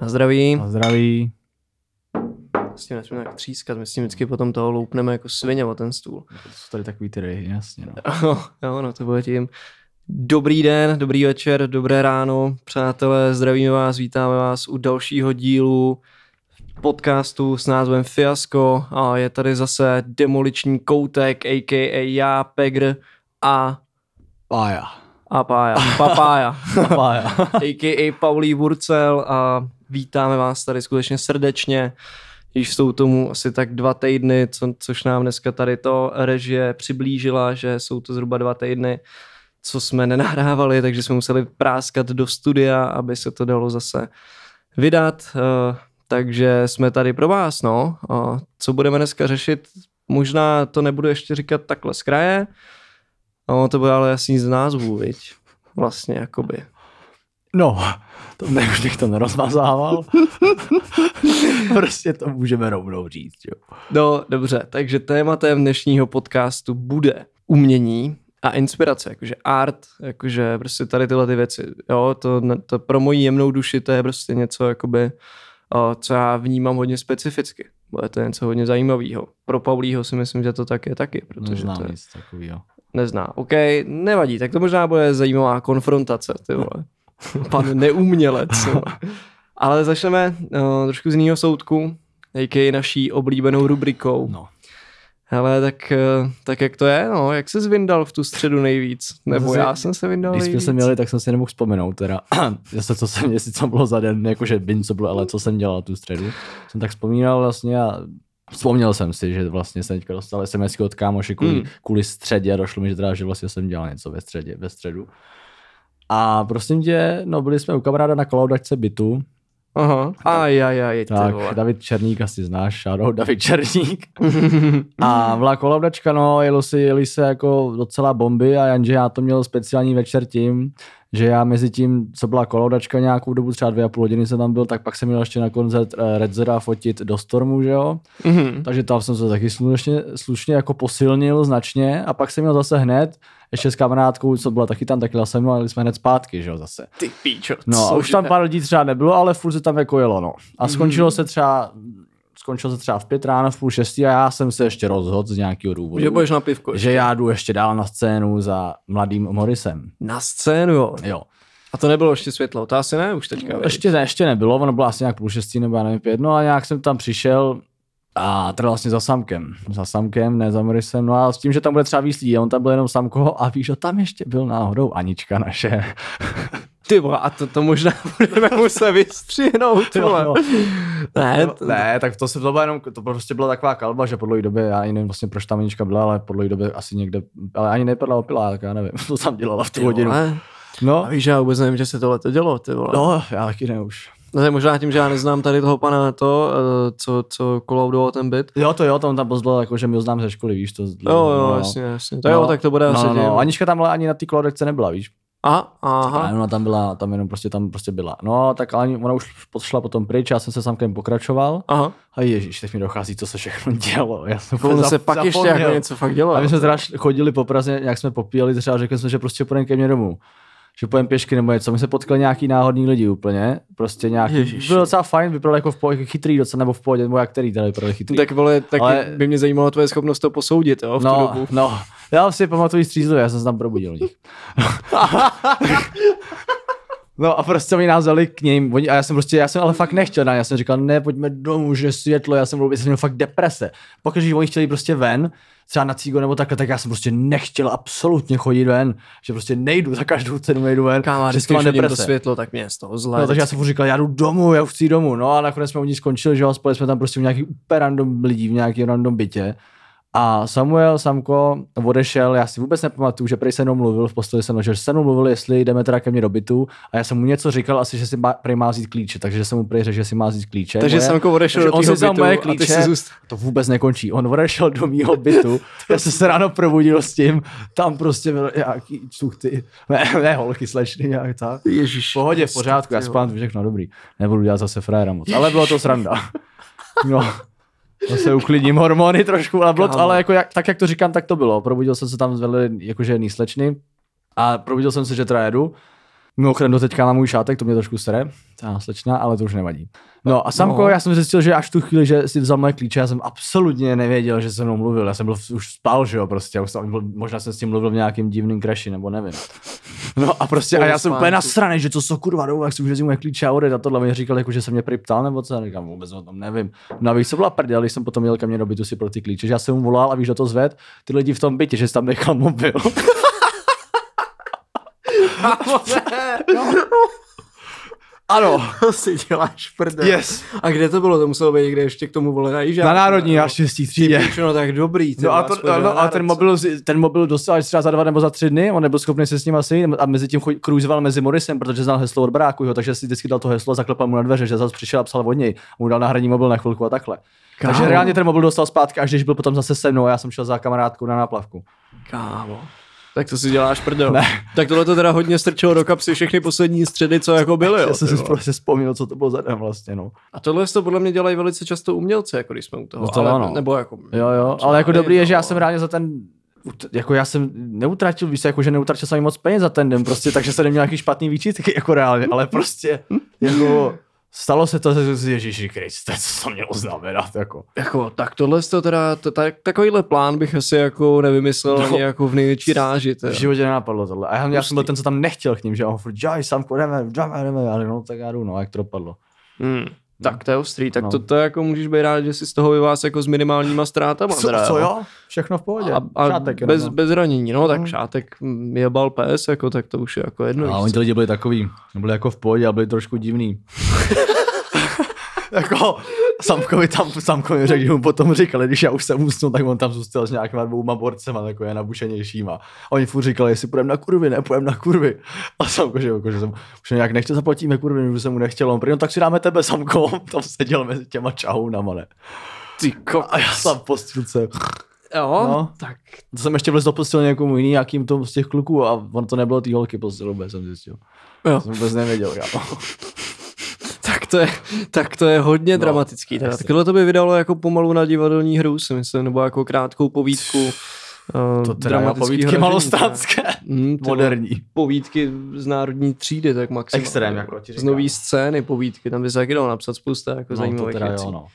Na zdraví. Na zdraví. S tím nesmíme tak třískat, my s tím vždycky potom toho loupneme jako svině o ten stůl. To jsou tady takový ty ryhy, jasně. No. jo, no to bude tím. Dobrý den, dobrý večer, dobré ráno, přátelé, zdravíme vás, vítáme vás u dalšího dílu podcastu s názvem Fiasko a je tady zase demoliční koutek, a.k.a. já, Pegr a... Pája. A Pája, Papája. Pája. a.k.a. Paulí Wurcel a vítáme vás tady skutečně srdečně. Již jsou tomu asi tak dva týdny, co, což nám dneska tady to režie přiblížila, že jsou to zhruba dva týdny, co jsme nenahrávali, takže jsme museli práskat do studia, aby se to dalo zase vydat. Uh, takže jsme tady pro vás, no. A co budeme dneska řešit, možná to nebudu ještě říkat takhle z kraje, no, to bude ale jasný z názvu, viď? Vlastně, jakoby. No, to ne, už bych to nerozmazával. prostě to můžeme rovnou říct, jo. No, dobře, takže tématem dnešního podcastu bude umění a inspirace, jakože art, jakože prostě tady tyhle ty věci, jo, to, to pro moji jemnou duši to je prostě něco, jakoby, co já vnímám hodně specificky. Bude to něco hodně zajímavého. Pro Paulího si myslím, že to tak je taky, protože Neznám to je... nic takového. Nezná. OK, nevadí, tak to možná bude zajímavá konfrontace, ty vole. Pan neumělec. No. Ale začneme uh, trošku z jiného soudku, jaký naší oblíbenou rubrikou. No. Hele, tak, uh, tak jak to je, no, jak se zvyndal v tu středu nejvíc? Nebo Zase- já jsem se vyndal Když jsme se měli, tak jsem si nemohl vzpomenout teda, zase co jsem, jestli co bylo za den, jakože bin, co bylo, ale co jsem dělal tu středu. Jsem tak vzpomínal vlastně a vzpomněl jsem si, že vlastně jsem teďka dostal SMS od kámoše kvůli, mm. kvůli středě a došlo mi, že teda, že vlastně jsem dělal něco ve středě, ve středu. A prosím tě, no byli jsme u kamaráda na kolaudačce bytu, Aha, aj, aj, aj, ty tak vole. David Černík asi znáš, shoutout David Černík. A byla kolaudačka, no, jelo si, jeli se jako docela bomby a jenže já to měl speciální večer tím, že já mezi tím, co byla kolaudačka nějakou dobu, třeba dvě a půl hodiny jsem tam byl, tak pak jsem měl ještě na koncert eh, Redzera fotit do Stormu, že jo. Mhm. Takže tam jsem se taky slušně, slušně jako posilnil značně a pak jsem měl zase hned, ještě s kamarádkou, co byla taky tam, taky se mnou, a jeli jsme hned zpátky, že jo, zase. Ty píčo, No a už tam pár lidí třeba nebylo, ale furt se tam jako jelo, no. A Mhm. skončilo se třeba, skončilo se třeba v pět ráno, v půl šestý a já jsem se ještě rozhodl z nějakého důvodu. Že budeš na pivko. že já jdu ještě dál na scénu za mladým Morrisem. Na scénu, jo. Jo. A to nebylo ještě světlo, to asi ne, už teďka. viď? Ještě, ne, ještě nebylo, ono bylo asi nějak půl šestý nebo já nevím pět, no a nějak jsem tam přišel a teda vlastně za Samkem. Za Samkem, ne za Morrisem. No a s tím, že tam bude třeba víc lidí, a on tam byl jenom Samko a víš, že tam ještě byl náhodou Anička naše. Ty vole, a to, to možná budeme muset vystřihnout, vole. Jo, Ne, to, ne, tak to se to bylo jenom, to prostě byla taková kalba, že po dlouhé době, já ani nevím vlastně, proč tam Anička byla, ale po dlouhé době asi někde, ale ani nepadla opilá, tak já nevím, co tam dělala v tu hodinu. No, A víš, že já vůbec nevím, že se tohle to dělo, ty vole. no, já taky ne už. No to je možná tím, že já neznám tady toho pana to, eh, co, co kolaudoval ten byt. Jo, to jo, tam tam pozdalo, jako, že my ho znám ze školy, víš, to. Jo, jo, no. jasně, jasně. To jo, tak to bude no, asi no, no. Anička tam ale ani na té kolodekce nebyla, víš. Aha, Aha. aha. Ona tam byla, tam jenom prostě tam prostě byla. No, tak ale ona už podšla potom pryč, já jsem se samkem pokračoval. Aha. A ježíš, teď mi dochází, co se všechno dělo. Já jsem Ono se pak ještě jako něco fakt dělo. A my jsme teda šli- chodili po Praze, jak jsme popíjeli třeba, a řekli jsme, že prostě půjdeme ke mně domů. Že půjdeme pěšky nebo něco. My se potkali nějaký náhodný lidi úplně. Prostě nějaký. Ježiši. Byl docela fajn, vypadal jako v pohodě, chytrý docela, nebo v pohodě, nebo jak který tady vypadal chytrý. Tak vole, tak Ale- by mě zajímalo tvoje schopnost to posoudit, jo, v tu no, dobu. no, já si pamatuju střízlivě, já jsem se tam probudil nich. No a prostě oni nás vzali k ním, oni, a já jsem prostě, já jsem ale fakt nechtěl, ne, já jsem říkal, ne, pojďme domů, že světlo, já jsem, byl, já jsem měl fakt deprese. Pokud když oni chtěli prostě ven, třeba na cígo nebo takhle, tak já jsem prostě nechtěl absolutně chodit ven, že prostě nejdu za každou cenu, nejdu ven, Kámo, že vždycky, mám když vidím to deprese. světlo, tak mě je z toho zle. No, takže já jsem říkal, já jdu domů, já už chci domů. No a nakonec jsme u ní skončili, že jo, spali jsme tam prostě v nějaký úplně random lidí, v nějaký random bytě. A Samuel Samko odešel, já si vůbec nepamatuju, že prej se mnou mluvil v posteli se mnou, že se mnou mluvil, jestli jdeme teda ke mně do bytu a já jsem mu něco říkal, asi, že si má, prej má vzít klíče, takže jsem mu prej řekl, že si má vzít klíče. takže moje. Samko odešel do on si bytu moje a ty klíče, zůst... to vůbec nekončí. On odešel do mýho bytu, já jsem se ráno probudil s tím, tam prostě byl nějaký čuchty, ne, ne holky, slečny, nějak tak. Ježiš. V pohodě, v pořádku, já spám všechno dobrý. Nebudu dělat zase frajera moc, ale bylo to sranda. No, zase uklidním hormony trošku, ale, bylo to, ale jako jak, tak, jak to říkám, tak to bylo. Probudil jsem se tam velmi jakože jiný slečny a probudil jsem se, že teda jedu. Mimochodem do teďka mám můj šátek, to mě trošku sere, ta slečna, ale to už nevadí. No a Samko, No. já jsem zjistil, že až tu chvíli, že si vzal moje klíče, já jsem absolutně nevěděl, že se mnou mluvil. Já jsem byl už spal, že jo, prostě. Už jsem možná jsem s tím mluvil v nějakým divným crashi, nebo nevím. No a prostě, a já jsem úplně nasraný, že to co kurva jdou, jak si může klíče a odejít a tohle. Mě říkal, jako, že se mě ptal, nebo co, já říkám, vůbec o tom nevím. No a víš, co byla prdel, když jsem potom jel ke mně do bytu si pro ty klíče, že já jsem mu volal a víš, do to zved, ty lidi v tom bytě, že jsi tam nechal mobil. ano, si děláš prdel. yes. A kde to bylo? To muselo být někde ještě k tomu vole na Jižáku. Na národní nebo- naštěstí třídě. No tak dobrý. No a, to, na no, a ten mobil, ten mobil dostal až třeba za dva nebo za tři dny, on nebyl schopný se s ním asi a mezi tím cruisoval mezi Morrisem, protože znal heslo od baráku, jo, takže si vždycky dal to heslo a zaklepal mu na dveře, že zase přišel a psal od něj, a mu dal náhradní mobil na chvilku a takhle. Kámo. Takže reálně ten mobil dostal zpátky, až když byl potom zase se mnou a já jsem šel za kamarádkou na náplavku. Kámo. Tak to si děláš prdel. Ne. Tak tohle to teda hodně strčilo do kapsy všechny poslední středy, co jako byly. Jo, já jsem si prostě vzpomněl, co to bylo za den vlastně, no. A tohle to podle mě dělají velice často umělci, jako když jsme u toho. No to ale, ano. Nebo jako... Jo, jo, ale jako dobrý je, že já no. jsem reálně za ten jako já jsem neutratil, víš, jako že neutratil jsem moc peněz za ten den, prostě, takže jsem neměl nějaký špatný výčitky, jako reálně, ale prostě, jako, stalo se to, že si Ježíši Kriste, co to mělo znamenat, jako. Jako, tak tohle to teda, to, tak, takovýhle plán bych asi jako nevymyslel No. ani jako v největší ráži. V Teda. životě nenapadlo tohle. A já, já jsem byl Hustý. ten, co tam nechtěl k ním, že on furt, jaj, Samko, jdeme, jdeme, jdeme, ale no, tak já jdu, no, jak to dopadlo. Hmm. Tak to je ostrý, tak No. to, to jako můžeš být rád, že si z toho vyvás jako s minimálníma ztrátama. Co, teda, co jo? Všechno v pohodě. A, a Šátek jenom, bez, no. bez ranění, no tak Mm. šátek mm, jebal pes, jako tak to už je jako jedno. A víš oni ty lidi byli takový, byli jako v pohodě, ale byli trošku divný. jako Samkovi tam, Samkovi řekl, že mu potom říkali, když já už jsem usnul, tak on tam zůstal s nějakýma dvouma borcema, takové nabušenějšíma. A oni furt říkali, jestli půjdeme na kurvy, ne, půjdeme na kurvy. A Samko, že, jako, že jsem, už nějak nechtěl, zaplatíme kurvy, už jsem mu nechtěl, on prý, no tak si dáme tebe, Samko, tam seděl mezi těma čahounama, ne. Ty kokos. A já jsem postilce. Jo, No. tak To jsem ještě vlez do postele někomu jiný, nějakým tom z těch kluků a on to nebylo ty holky postilu, vůbec jsem zjistil. jo. Jsem vůbec nevěděl, já. Tak to je, tak to je hodně No, dramatický. Teda. Takhle to by vydalo jako pomalu na divadelní hru, si myslím, nebo jako krátkou povídku. To teda jo, povídky malostranské. Mm, ty vole, Moderní. Povídky z národní třídy, tak maximálně. Extrém, jako ti Z říkám. nový scény povídky, tam by se taky dalo napsat spousta jako No, to zajímavých teda věcí. jo, no.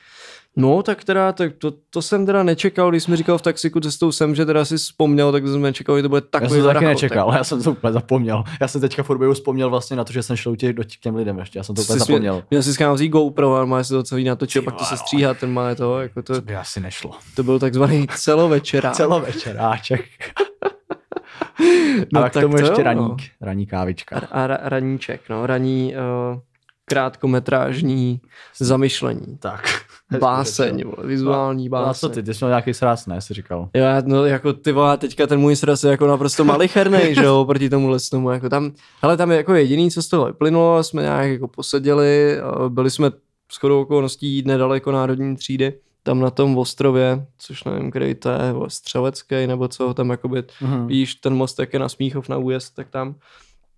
No, tak teda, tak to, to, jsem teda nečekal, když jsme říkal v taxiku cestou sem, že teda si vzpomněl, tak jsem nečekal, že to bude Já takový jsem to taky nečekal, tak já jsem to úplně zapomněl. Já jsem teďka furt vzpomněl vlastně na to, že jsem šel těch, do těch, k těm lidem ještě, já jsem to úplně jsi zapomněl. Měl, měl si skámo vzít GoPro a má si to celý natočil, pak to se no. stříhá, ten má to, jako to, To by asi nešlo. to byl takzvaný celovečerák. Celovečeráček. No, Ale k tak tomu to ještě jo, raník, no. raní kávička. A ra, raníček, no, raní uh, krátkometrážní zamyšlení. Tak. Báseň, vole, vizuální No a báseň. co ty, ty jsi měl nějaký srác, ne, jsi říkal. Jo, no jako ty vole, teďka ten můj sraz je jako naprosto malichernej, že jo, proti tomu tomu, jako tam, hele, tam je jako jediný, co z toho vyplynulo, jsme nějak jako poseděli, byli jsme shodou okolností nedaleko národní třídy, tam na tom ostrově, což nevím, který to je, Střelecký, nebo co, tam jakoby, Mhm. víš, ten most, jak je na Smíchov na újezd, tak tam.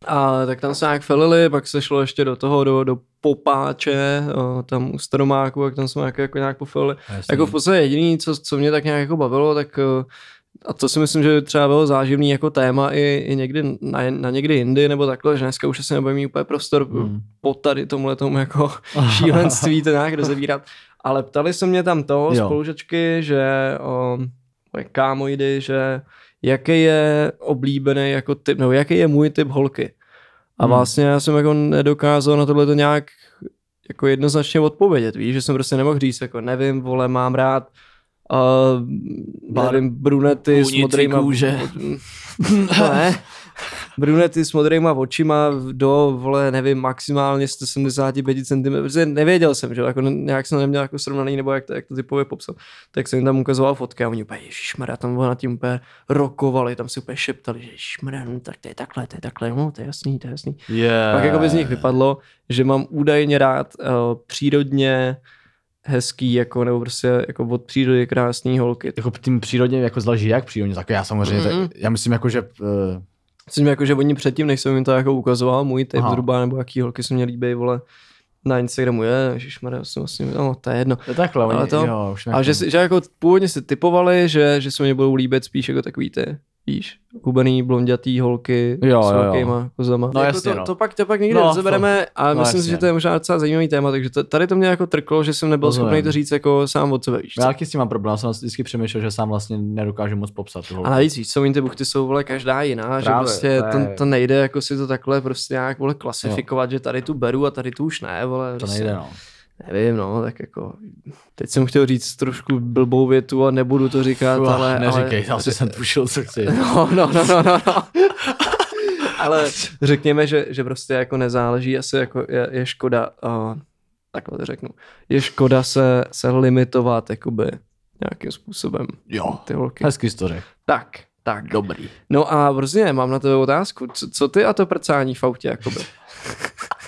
A tak tam se nějak felili, pak se šlo ještě do toho, do, do Popáče, o, tam u Staromáku, jak tam jsme jako, jako nějak pofelili. Jako v podstatě jediný, co, co mě tak nějak jako bavilo, tak a to si myslím, že třeba bylo záživný jako téma i, i někdy na, na někdy jindy, nebo takhle, že dneska už asi nebudeme mít úplně prostor Hmm. mm. po tady tomhle tomu jako šílenství to nějak rozebírat. Ale ptali se mě tam to, Jo. spolužačky, že o, moje kámoidy, že jaký je oblíbený jako typ, nebo jaký je můj typ holky. A Hmm. vlastně já jsem jako nedokázal na tohle to nějak jako jednoznačně odpovědět, víš, že jsem prostě nemohl říct, jako nevím, vole, mám rád uh, nevím, brunety s modrýma kůže. ne, brunety s modrýma očima do, vole, nevím, maximálně 175 cm, protože nevěděl jsem, že jako nějak jsem neměl jako srovnaný, nebo jak to, jak to typově popsal, tak jsem jim tam ukazoval fotky a oni úplně, ježišmarja, tam na tím úplně rokovali, tam si úplně šeptali, že ježišmarja, no tak to je takhle, to je takhle, no to je jasný, to je jasný. Yeah. Pak jako by z nich vypadlo, že mám údajně rád uh, přírodně hezký, jako, nebo prostě jako od přírody krásný holky. Jako tím přírodně jako zlaží jak přírodně, tak já samozřejmě, Mm-mm. tak, já myslím jako, že uh, Myslím, jako, že oni předtím, než jsem jim to jako ukazoval, můj typ Aha. zhruba, nebo jaký holky se mě líbí, vole, na Instagramu je, ježišmarja, jsem vlastně, no, to je jedno. to je takhle, Ale to- jo, už A že, že jako původně si typovali, že, že se mě budou líbit spíš jako takový ty víš, hubený blondětý holky Jo, s jo, jo. velkýma kozama. No Jako jasně, to, no. to, pak, to pak někde No, no, rozebereme, ale no myslím si, jasně. že to je možná docela zajímavý téma, takže to, tady to mě jako trklo, že jsem nebyl Rozumím. schopný to říct jako sám od sebe, víš? Já taky s tím mám problém, já jsem vždycky přemýšlel, že sám vlastně nedokážu moc popsat. tu holku. A navíc, víš, co oni ty buchty jsou, vole, každá jiná, že Právě, prostě to to, je- to, nejde jako si to takhle prostě nějak, vole, klasifikovat, že tady tu beru a tady tu už ne, vole. to prostě. nejde, no. Nevím, no, tak jako, teď jsem chtěl říct trošku blbou větu a nebudu to říkat, Uf, ale... neříkej, ale, asi jsem tušil, co chci. No, no, no, no, no, no. ale řekněme, že, že prostě jako nezáleží, asi jako je, je škoda, uh, takhle to řeknu, je škoda se, se limitovat, jakoby, nějakým způsobem. Jo, Ty holky. hezky jsi to řekl. Tak, tak. Dobrý. No a prostě mám na tebe otázku. Co, co ty a to prcání v autě, jakoby?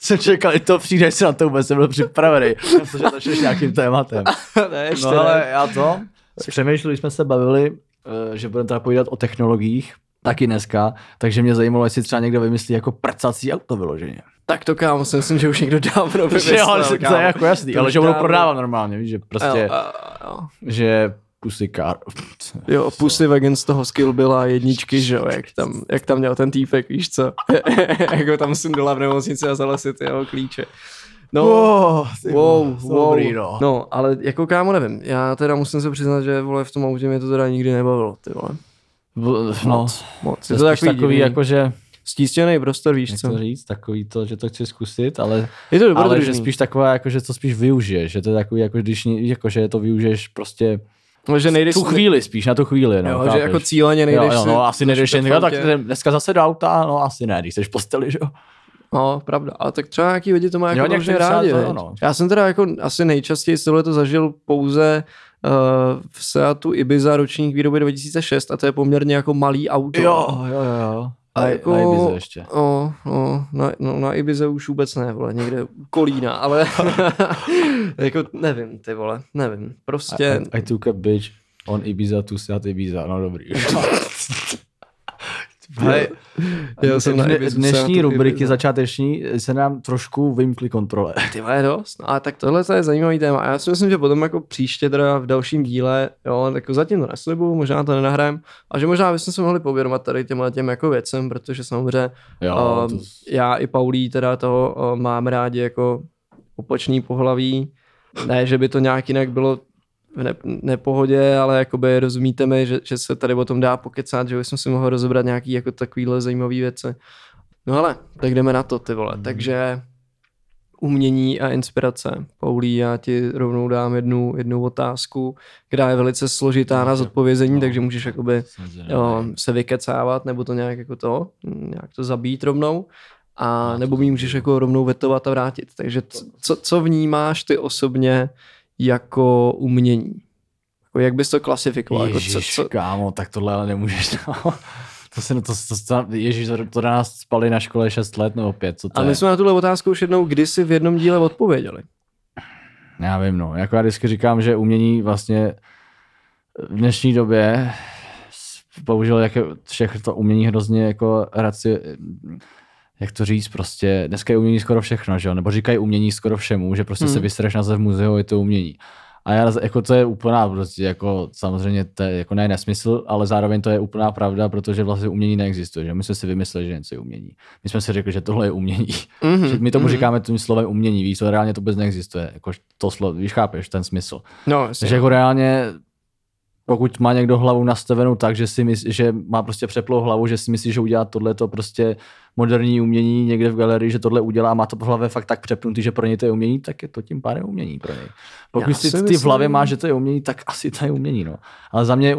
Jsem čekal, i to přijde, jestli na to vůbec nebyl připravený. Protože začneš nějakým tématem. ne, ještě No ne. ale já to, přemýšleli jsme se bavili, eh, že budeme teda povídat o technologiích, taky dneska, takže mě zajímalo, jestli třeba někdo vymyslí jako prcací auto vyloženě. Tak to kámo, si myslím, že už někdo dávno vymyslel. jo, ale to je jako jasný, To ale že budou prodávat normálně, víš, že prostě, Jo, jo, jo. že pusy car. Jo, Pussy Wagon z toho skill byla jedničky, že jo, jak tam, jak tam měl ten týpek, víš co, jako tam sundala v nemocnici a vzala si ty jeho klíče. No, Wow, wow, wow, dobrý, no. no, ale jako kámo nevím, já teda musím se přiznat, že vole v tom autě mě to teda nikdy nebavilo, ty vole, No, moc, moc. je to takový, takový, jako, že, stístěný prostor, víš jak co. říct, takový to, že to chci zkusit, ale, Je to ale že spíš taková, jako, že to spíš využiješ, že to je takový, jako když, ni- jako, že to využiješ prostě No, že nejdeš tu chvíli spíš, na tu chvíli, no, jo, chápeš? že jako cíleně Jo, nejdeš jo, si no, asi nejdeš jen, jo, tak dneska zase do auta, no asi ne, když jsi v posteli, že jo. No, pravda. A tak třeba nějaký lidi to má Jo, jako třeba rádi. to, viď? no. Já jsem teda jako asi nejčastěji z tohle to zažil pouze uh, v Seatu Ibiza ročník výroby 2006 a to je poměrně jako malý auto. jo, jo, jo. A A jako, na Ibize ještě. O, o, na, no, na Ibize už vůbec ne, vole, někde Kolína, ale jako nevím, ty vole, nevím. Prostě, I, I took a bitch on Ibiza to Seat Ibiza, no dobrý. Hej, já jsem na dnešní Seatu rubriky začáteční se nám trošku vymkly kontrole. Ty vole, dost. No, a tak tohle to je zajímavý téma. A já si myslím, že potom jako příště teda v dalším díle, jo, tak zatím to neslibuju, možná to nenahrajem, a že možná bychom se mohli povědomat tady těmhle těm jako věcem, protože samozřejmě Jo, um, to, já i Paulí teda toho uh, mám rádi jako opačný pohlaví. Ne, že by to nějak jinak bylo v ne, nepohodě, ale jakoby rozumíte mi, že, že se tady o tom dá pokecat, že bychom si mohli rozebrat nějaký jako takovýhle zajímavý věci. No ale, tak jdeme na to, ty vole. Mhm. Takže umění a inspirace. Paulí, já ti rovnou dám jednu, jednu otázku, která je velice složitá na zodpovězení, No. takže můžeš jakoby jo, se vykecávat, nebo to nějak jako to, nějak to zabít rovnou, a nebo mi můžeš jako rovnou vetovat a vrátit. Takže co, co vnímáš ty osobně jako umění? Jako jak bys to klasifikoval? Jako co, Ježíš, co, kámo, tak tohle ale nemůžeš. No. To se, to, to, to, ježíš, to, to na nás spali na škole 6 let nebo 5, co to a je? my jsme na tuhle otázku už jednou kdysi v jednom díle odpověděli. Já vím, no. Jako já vždycky říkám, že umění vlastně v dnešní době bohužel jak je všechno to umění hrozně jako raci, jak to říct, prostě dneska je umění skoro všechno, že jo? Nebo říkají umění skoro všemu, že prostě hmm. se vystreš na v muzeu, je to umění. A já, jako to je úplná, prostě jako samozřejmě to je jako ne nesmysl, ale zároveň to je úplná pravda, protože vlastně umění neexistuje, že my jsme si vymysleli, že něco je umění. My jsme si řekli, že tohle je umění. Mhm, Že my tomu mhm. říkáme tím slovem umění, víš, to reálně to vůbec neexistuje. Jako to slovo, víš, chápeš ten smysl. No, jasně. Takže jako reálně, pokud má někdo hlavu nastavenou tak, že, si myslí, že má prostě přeplou hlavu, že si myslí, že udělá tohle to prostě moderní umění někde v galerii, že tohle udělá, má to v hlavě fakt tak přepnutý, že pro něj to je umění, tak je to tím pádem umění pro něj. Pokud si ty myslím... v hlavě má, že to je umění, tak asi to je umění, no. Ale za mě...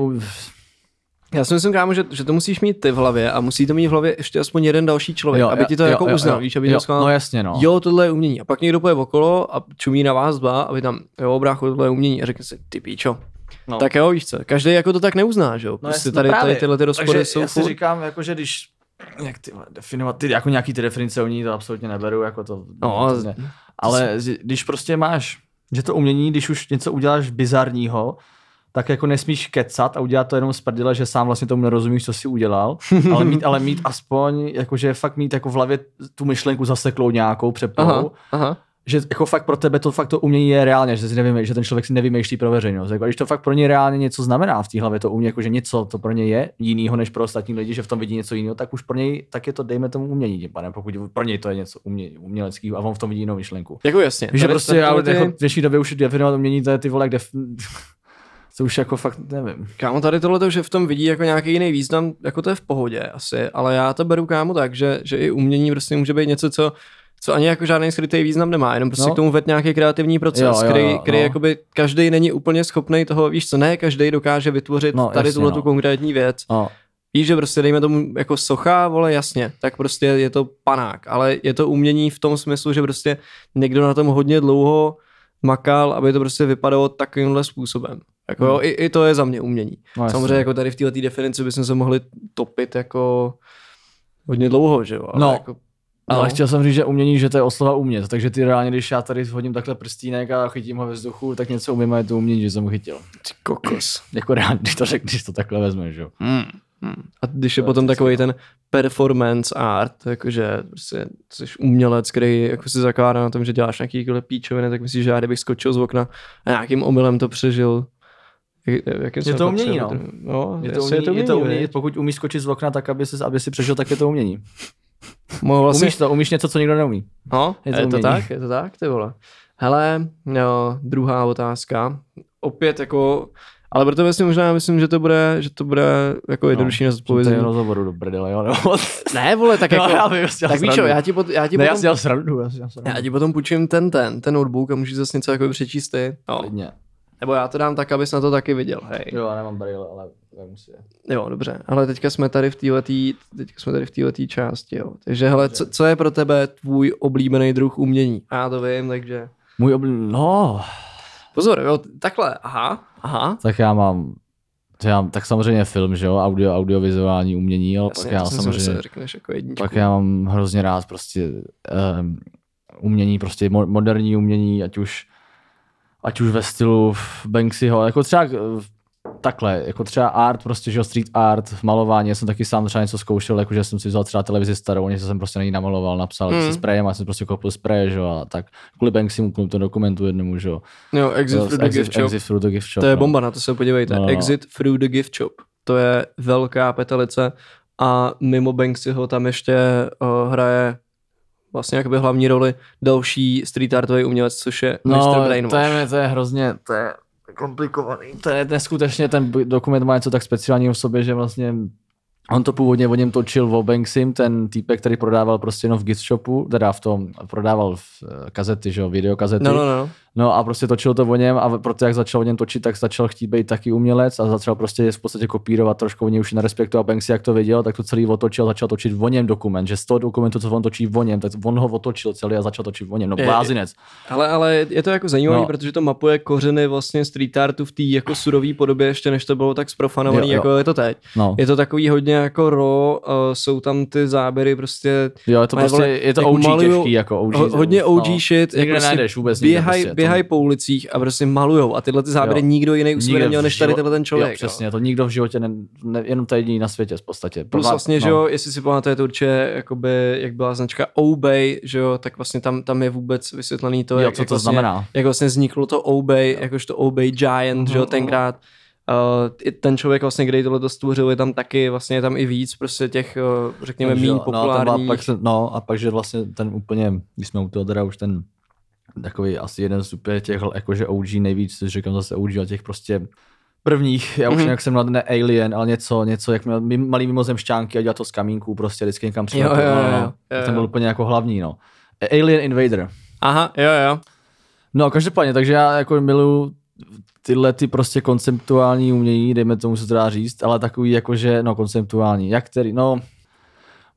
Já si myslím, kámo, že, že to musíš mít ty v hlavě a musí to mít v hlavě ještě aspoň jeden další člověk, jo, aby ti to jo, jako jo, uznal, jo, víš, aby jo, uznal, no jasně, no. jo, tohle je umění. A pak někdo poje okolo a čumí na vás dva, aby tam, jo, brácho, tohle je umění. A řekne si, ty píčo, No. Tak jo, víš co, každý jako to tak neuzná, že jo. No Prostě jasně, tady, právě. tady tyhle ty rozpory Takže jsou já si furt. říkám, jako, že když jak ty definovat, ty, jako nějaký ty definice umění, to absolutně neberu, jako to, No, to ne. ale z- když prostě máš, že to umění, když už něco uděláš bizarního, tak jako nesmíš kecat a udělat to jenom z prdele, že sám vlastně tomu nerozumíš, co si udělal, ale mít, ale mít aspoň, jakože fakt mít jako v hlavě tu myšlenku zaseklou nějakou přeplou, Aha, aha. Že jako fakt pro tebe to fakt to umění je reálně, že, si nevíme, že ten člověk si nevymýšlí pro veřejnost. Jako, když to fakt pro ně reálně něco znamená v té hlavě, to umění, jako, že něco to pro ně je jinýho než pro ostatní lidi, že v tom vidí něco jiného, tak už pro něj tak je to, dejme tomu umění, tím pádem, pokud pro něj to je něco umě, uměleckého a on v tom vidí jinou myšlenku. Jako jasně. Že prostě ale ty- jako v dnešní době už definovat umění, to je ty vole, kde to už jako fakt nevím. Kámo, tady tohle, že v tom vidí jako nějaký jiný význam, jako to je v pohodě asi, ale já to beru kámo tak, že, že i umění prostě může být něco, co, co ani jako žádný skrytý význam nemá, jenom prostě No. k tomu ved nějaký kreativní proces, Jo, jo, jo, který, který no. jakoby každý není úplně schopný toho, víš co, ne každý dokáže vytvořit No, tady tuhle no. tu konkrétní věc. No, Víš, že prostě dejme tomu jako socha, vole, jasně, tak prostě je to panák, ale je to umění v tom smyslu, že prostě někdo na tom hodně dlouho makal, aby to prostě vypadalo takovýmhle způsobem. Jako Hmm. jo, i, i, to je za mě umění. no. Samozřejmě jako tady v této definici bychom se mohli topit jako hodně dlouho, že jo? Ale No, jako, Ale no. chtěl jsem říct, že umění, že to je oslova umět, takže ty reálně, když já tady hodím takhle prstínek a chytím ho ve vzduchu, tak něco umím a je to umění, že jsem ho chytil. Ty kokos. Jako reálně, když to řekneš, když to takhle vezmeš, jo. Mm. Mm. A když je To je potom vždycky, takový ten performance art, jakože prostě jsi umělec, který jako si zakládá na tom, že děláš nějaký píčoviny, tak myslíš, že já kdybych skočil z okna a nějakým omylem to přežil. Jak, Je to umění, no. no Je to, umění, je to umění, viď? pokud umíš skočit z okna tak, aby si, aby si přežil, tak je to umění. Mohl vlastně, Umíš to, umíš něco, co nikdo neumí. No, Je to je to umění. tak, je to tak, ty vole. Hele, jo, druhá otázka. Opět jako, ale pro tebe si možná myslím, že to bude, že to bude jako jednodušší na To je zodpovězení. rozhovoru do prdele, jo. Nebo... Ne, vole, tak Jo, jako, já vím, já tak víš srandu. já ti, pot, já ti Ne, já potom, si dělal srandu, já si dělal srandu. já ti potom půjčím ten, ten, ten notebook a můžeš zase něco jako přečíst ty. Jo. Klidně. Nebo já to dám tak, abys na to taky viděl, hej. Jo, já nemám brýle, ale vemu si je. Jo, dobře, ale teďka jsme tady v této teďka jsme tady v této části, jo. Takže hele, co, co, je pro tebe tvůj oblíbený druh umění? A já to vím, takže... Můj obl... No, Pozor, jo, takhle, aha, aha. tak já mám já, tak samozřejmě film, že jo, audio, audiovizuální umění, ale Jasně, pak já samozřejmě, že řekneš jako jedničku. pak já mám hrozně rád prostě um, umění, prostě mo- moderní umění, ať už, ať už ve stylu Banksyho, jako třeba takhle, jako třeba art, prostě, že jo, street art, malování, já jsem taky sám třeba něco zkoušel, jakože jsem si vzal třeba televizi starou, něco jsem prostě na ní namaloval, napsal Mm. se sprejem, a jsem prostě koupil spray, že jo, a tak kvůli Banksymu, kvůli tomu dokumentu jednomu, že jo. Jo, Exit through the Exit, Gift Shop. Exit through the gift shop To je no. bomba, na to se podívejte. No, no. Exit through the Gift Shop. To je velká petelice a mimo Banksyho tam ještě uh, hraje vlastně jakoby hlavní roli další street artový umělec, což je Mr. No, to Brainwash. je, to je hrozně, to je komplikovaný. To je neskutečně, ten dokument má něco tak speciálního v sobě, že vlastně on to původně o něm točil v Banksim, ten týpek, který prodával prostě jenom v gift shopu, teda v tom, prodával v eh, kazety, že jo, videokazety. No, no, no. No a prostě točil to o něm a proto jak začal o něm točit, tak začal chtít být taky umělec a začal prostě v podstatě kopírovat trošku o něj už na respektu a Banksy jak to viděl, tak to celý otočil, začal točit o něm dokument, že z toho dokumentu, co on točí o něm, tak on ho otočil celý a začal točit o něm, no blázinec. Ale, ale je to jako zajímavé, No. protože to mapuje kořeny vlastně street artu v té jako surové podobě, ještě než to bylo tak zprofanovaný, Jo, jo. jako je to teď. No. Je to takový hodně jako raw, uh, jsou tam ty záběry prostě Jo, je to prostě, vole, je to OG malujou- těžký, jako OG. ho, hodně OG no. shit, Nikde prostě vůbec běhaj, prostě, běhaj to- po ulicích a prostě malujou a tyhle ty záběry Jo. nikdo jiný už neměl než tady tenhle ten člověk. Jo, přesně, to nikdo v životě, ne, ne, jenom to jediný na světě v podstatě. Plus Prvá- vlastně, no. že jo, jestli si pamatujete určitě, jakoby, jak byla značka Obey, že jo, tak vlastně tam, tam je vůbec vysvětlený to, Jo, jak, co jak to vlastně, znamená. jak vlastně vzniklo to Obey, jakožto Obey Giant, že jo, Mhm, tenkrát. Uh, ten člověk vlastně, který tohle to stvořil, je tam taky, vlastně je tam i víc prostě těch, uh, řekněme, jo, méně no, tam byla- populárních. pak se, no, a pak, že vlastně ten úplně, když jsme u toho teda už ten takový asi jeden z úplně těch jakože OG nejvíc, říkám zase OG a těch prostě prvních, já už Mhm. mm-hmm. jak jsem měl ne Alien, ale něco, něco, jak měl malý mimozemšťánky a dělat to z kamínků, prostě vždycky někam přiletěl, jo, jo, no, no, jo, no. jo, Ten byl jo. úplně jako hlavní, no. Alien Invader. Aha, jo, jo. No, každopádně, takže já jako miluju tyhle ty prostě konceptuální umění, dejme tomu se to dá říct, ale takový jakože, no konceptuální, jak který, no,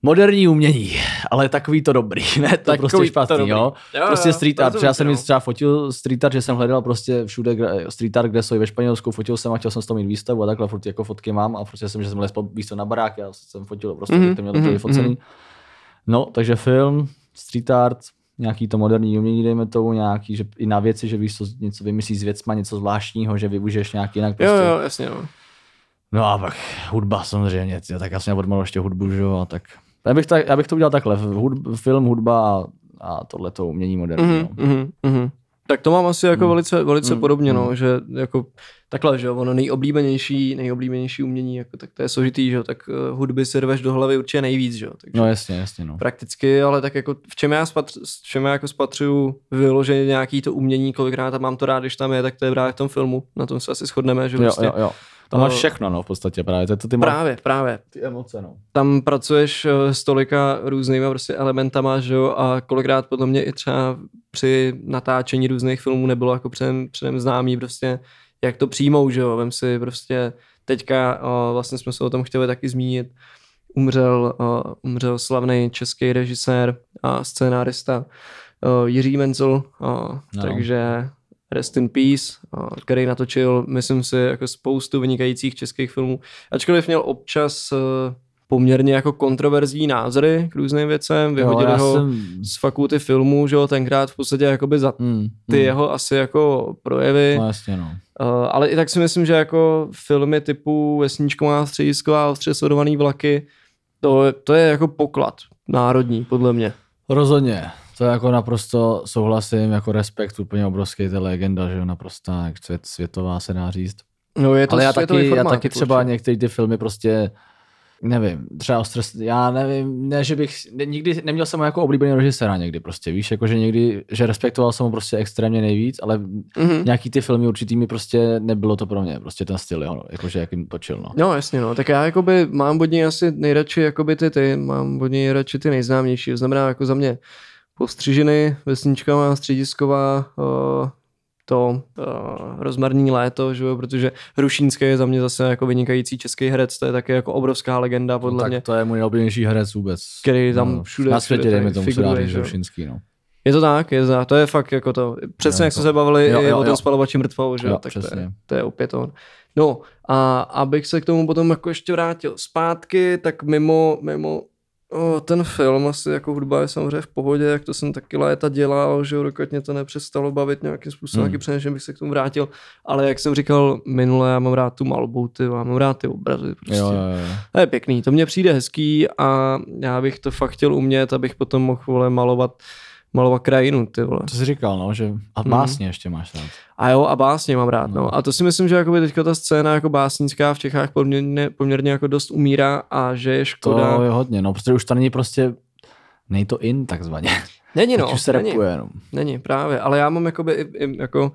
moderní umění, ale takový to dobrý, ne to Takový prostě to špatný, dobrý. jo. Jo, prostě jo, street to art, to třeba jsem třeba fotil street art, že jsem hledal prostě všude street art, kde jsou i ve Španělsku, fotil jsem a chtěl jsem z toho mít výstavu a takhle furt jako fotky mám a prostě jsem, že jsem les výstavu na barák, já jsem fotil prostě, Mhm, mm-hmm, to měl mhm, mm-hmm, focený. No, takže film, street art, nějaký to moderní umění, dejme tomu, nějaký, že i na věci, že víš, co, něco vymyslíš s věcma, něco zvláštního, že využiješ nějak jinak. Jo, Prostě. jo, jasně, no. No a pak hudba samozřejmě, tak já jsem odmal ještě hudbu, že jo, a tak. Já bych, tak, já bych to udělal takhle, hudb, film, hudba a a tohleto umění moderní. Mhm, no. mhm, mhm. Tak to mám asi jako Mm. velice, velice Mm, podobně, no, mm. že jako takhle, že jo, ono nejoblíbenější, nejoblíbenější umění, jako tak to je složitý, že jo, tak uh, hudby si rveš do hlavy určitě nejvíc, že jo, takže No jasně, jasně, no. prakticky, ale tak jako v čem já, spatř, v čem já jako spatřuju vyloženě nějaký to umění, kolikrát tam mám to rád, když tam je, tak to je právě v tom filmu, na tom se asi shodneme, že Jo, prostě jo, jo. Tam máš Eh, všechno, no, v podstatě právě. To, to ty, má- právě, právě, ty emoce, no. tam pracuješ eh, s tolika různýma prostě elementama, že jo, a kolikrát podle mě i třeba při natáčení různých filmů nebylo jako předem, předem známý prostě, jak to přijmou, že jo, vem si prostě teďka, o, vlastně jsme se o tom chtěli taky zmínit, umřel, o, umřel slavný český režisér a scénárista o, Jiří Menzel, o, No. takže Rest in Peace, o, který natočil, myslím si, jako spoustu vynikajících českých filmů. Ačkoliv měl občas poměrně jako kontroverzní názory k různým věcem, vyhodili já ho jsem... z fakulty filmů, že jo, tenkrát v podstatě jakoby za Mm, ty mm. jeho asi jako projevy, No jasně, no. Uh, ale i tak si myslím, že jako filmy typu Vesničková středisko a ostře sledovaný vlaky, to, to je jako poklad národní, podle mě. Rozhodně. To jako naprosto souhlasím, jako respekt, úplně obrovský, to je legenda, že jo, naprosto jak svět, světová se dá říct. No je to Ale já taky, já formát, taky jako třeba určitě. některé ty filmy prostě, nevím, třeba Ostrs, já nevím, ne, že bych, ne, nikdy, neměl jsem jako oblíbený režiséra někdy prostě, víš, jako že někdy, že respektoval jsem ho prostě extrémně nejvíc, ale Mhm. nějaký ty filmy určitý mi prostě nebylo to pro mě, prostě ten styl jeho, jakože jak jim točil, no. No jasně, no. Tak já jakoby mám od něj asi nejradši jakoby ty, ty, mám od něj radši ty nejznámější. To znamená jako za mě postřiženy, vesničková, středisková, uh, to uh, rozmarní léto, že jo, protože Hrušínský je za mě zase jako vynikající český herec, to je také jako obrovská legenda podle no, tak mě. to je můj nejoblíbenější herec vůbec. Který tam všude- Na světě, dejme tomu, figuruje, že jo. Rušinský, no. Je to tak, je to, to je fakt jako to, přesně Jo, jak to- jsme se bavili jo, i jo, o tom spalovači mrtvou, že jo, tak to je, to je opět on. No a abych se k tomu potom jako ještě vrátil zpátky, tak mimo, mimo o, ten film, asi jako hudba je samozřejmě v pohodě, jak to jsem taky léta dělal, že dokud mě to nepřestalo bavit nějakým způsobem, Hmm. taky přemýšlím, bych se k tomu vrátil, ale jak jsem říkal minule, já mám rád tu malbu, ty, já mám rád ty obrazy, prostě. Jo, jo, jo. To je pěkný, to mně přijde hezký a já bych to fakt chtěl umět, abych potom mohl vole, malovat, malovat krajinu, ty vole. To jsi říkal, no, že a Mhm. básně ještě máš rád. A jo, a básně mám rád, no. No. A to si myslím, že jakoby teďka ta scéna jako básnická v Čechách poměrně, poměrně jako dost umírá a že je To škoda. je hodně, no, protože už to není prostě, nej to in takzvaně. Není No, už se není, repuje, no. není, právě, ale já mám jakoby i, i jako,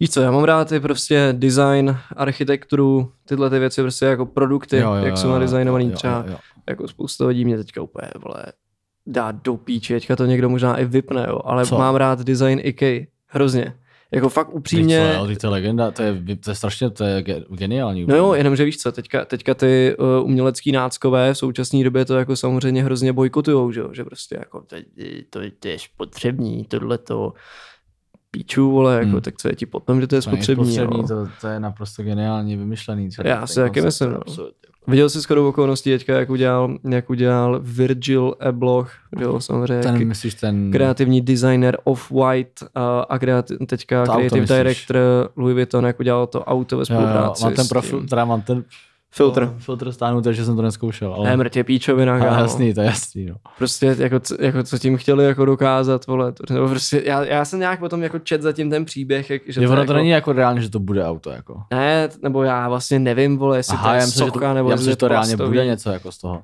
víš co, já mám rád i prostě design, architekturu, tyhle ty věci prostě jako produkty, Jo, jo, jak jsou jo, nadizajnovaný jo, jo, třeba, jo. jako spousta lidí mě teďka úplně, vole, dá do píče, teďka to někdo možná i vypne, jo, ale Co? mám rád design IKEA, hrozně. Jako fakt upřímně. Co, jo, to je legenda, to je, to je strašně, to je ge- geniální. No jo, jenomže víš co, teďka, teďka ty uh, umělecký náckové v současné době to jako samozřejmě hrozně bojkotujou, že, jo? že prostě jako to, to, to je spotřební, tohle to píču, vole, jako, Hmm. tak co je ti potom, že to je To spotřební, spotřební, jo? to, to, je naprosto geniálně vymyšlený. celý Já si taky myslím, to je no. absurd. Viděl jsi skoro okolností teďka, jak udělal, jak udělal Virgil Abloh, jo, samozřejmě Ten, myslíš ten... kreativní designer Off-White a, a kreati- teďka To creative director Louis Vuitton, jak udělal to auto ve Jo, jo, spolupráci mám ten profil, tím. teda mám ten filtr. filtr stáhnu, takže jsem to neskoušel. Ale, Ne, mrtě píčovina, ale kámo. jasný, to je jasný. No. Prostě jako, co- jako co tím chtěli jako dokázat, vole, to, nebo prostě, já, já jsem nějak potom jako čet zatím ten příběh, jak, že Že ono jako, to není jako reálně, že to bude auto. Jako. Ne, nebo já vlastně nevím, vole, jestli Aha, to je já myslím, že to, nebo já myslím, že to reálně plastový. bude něco jako z toho.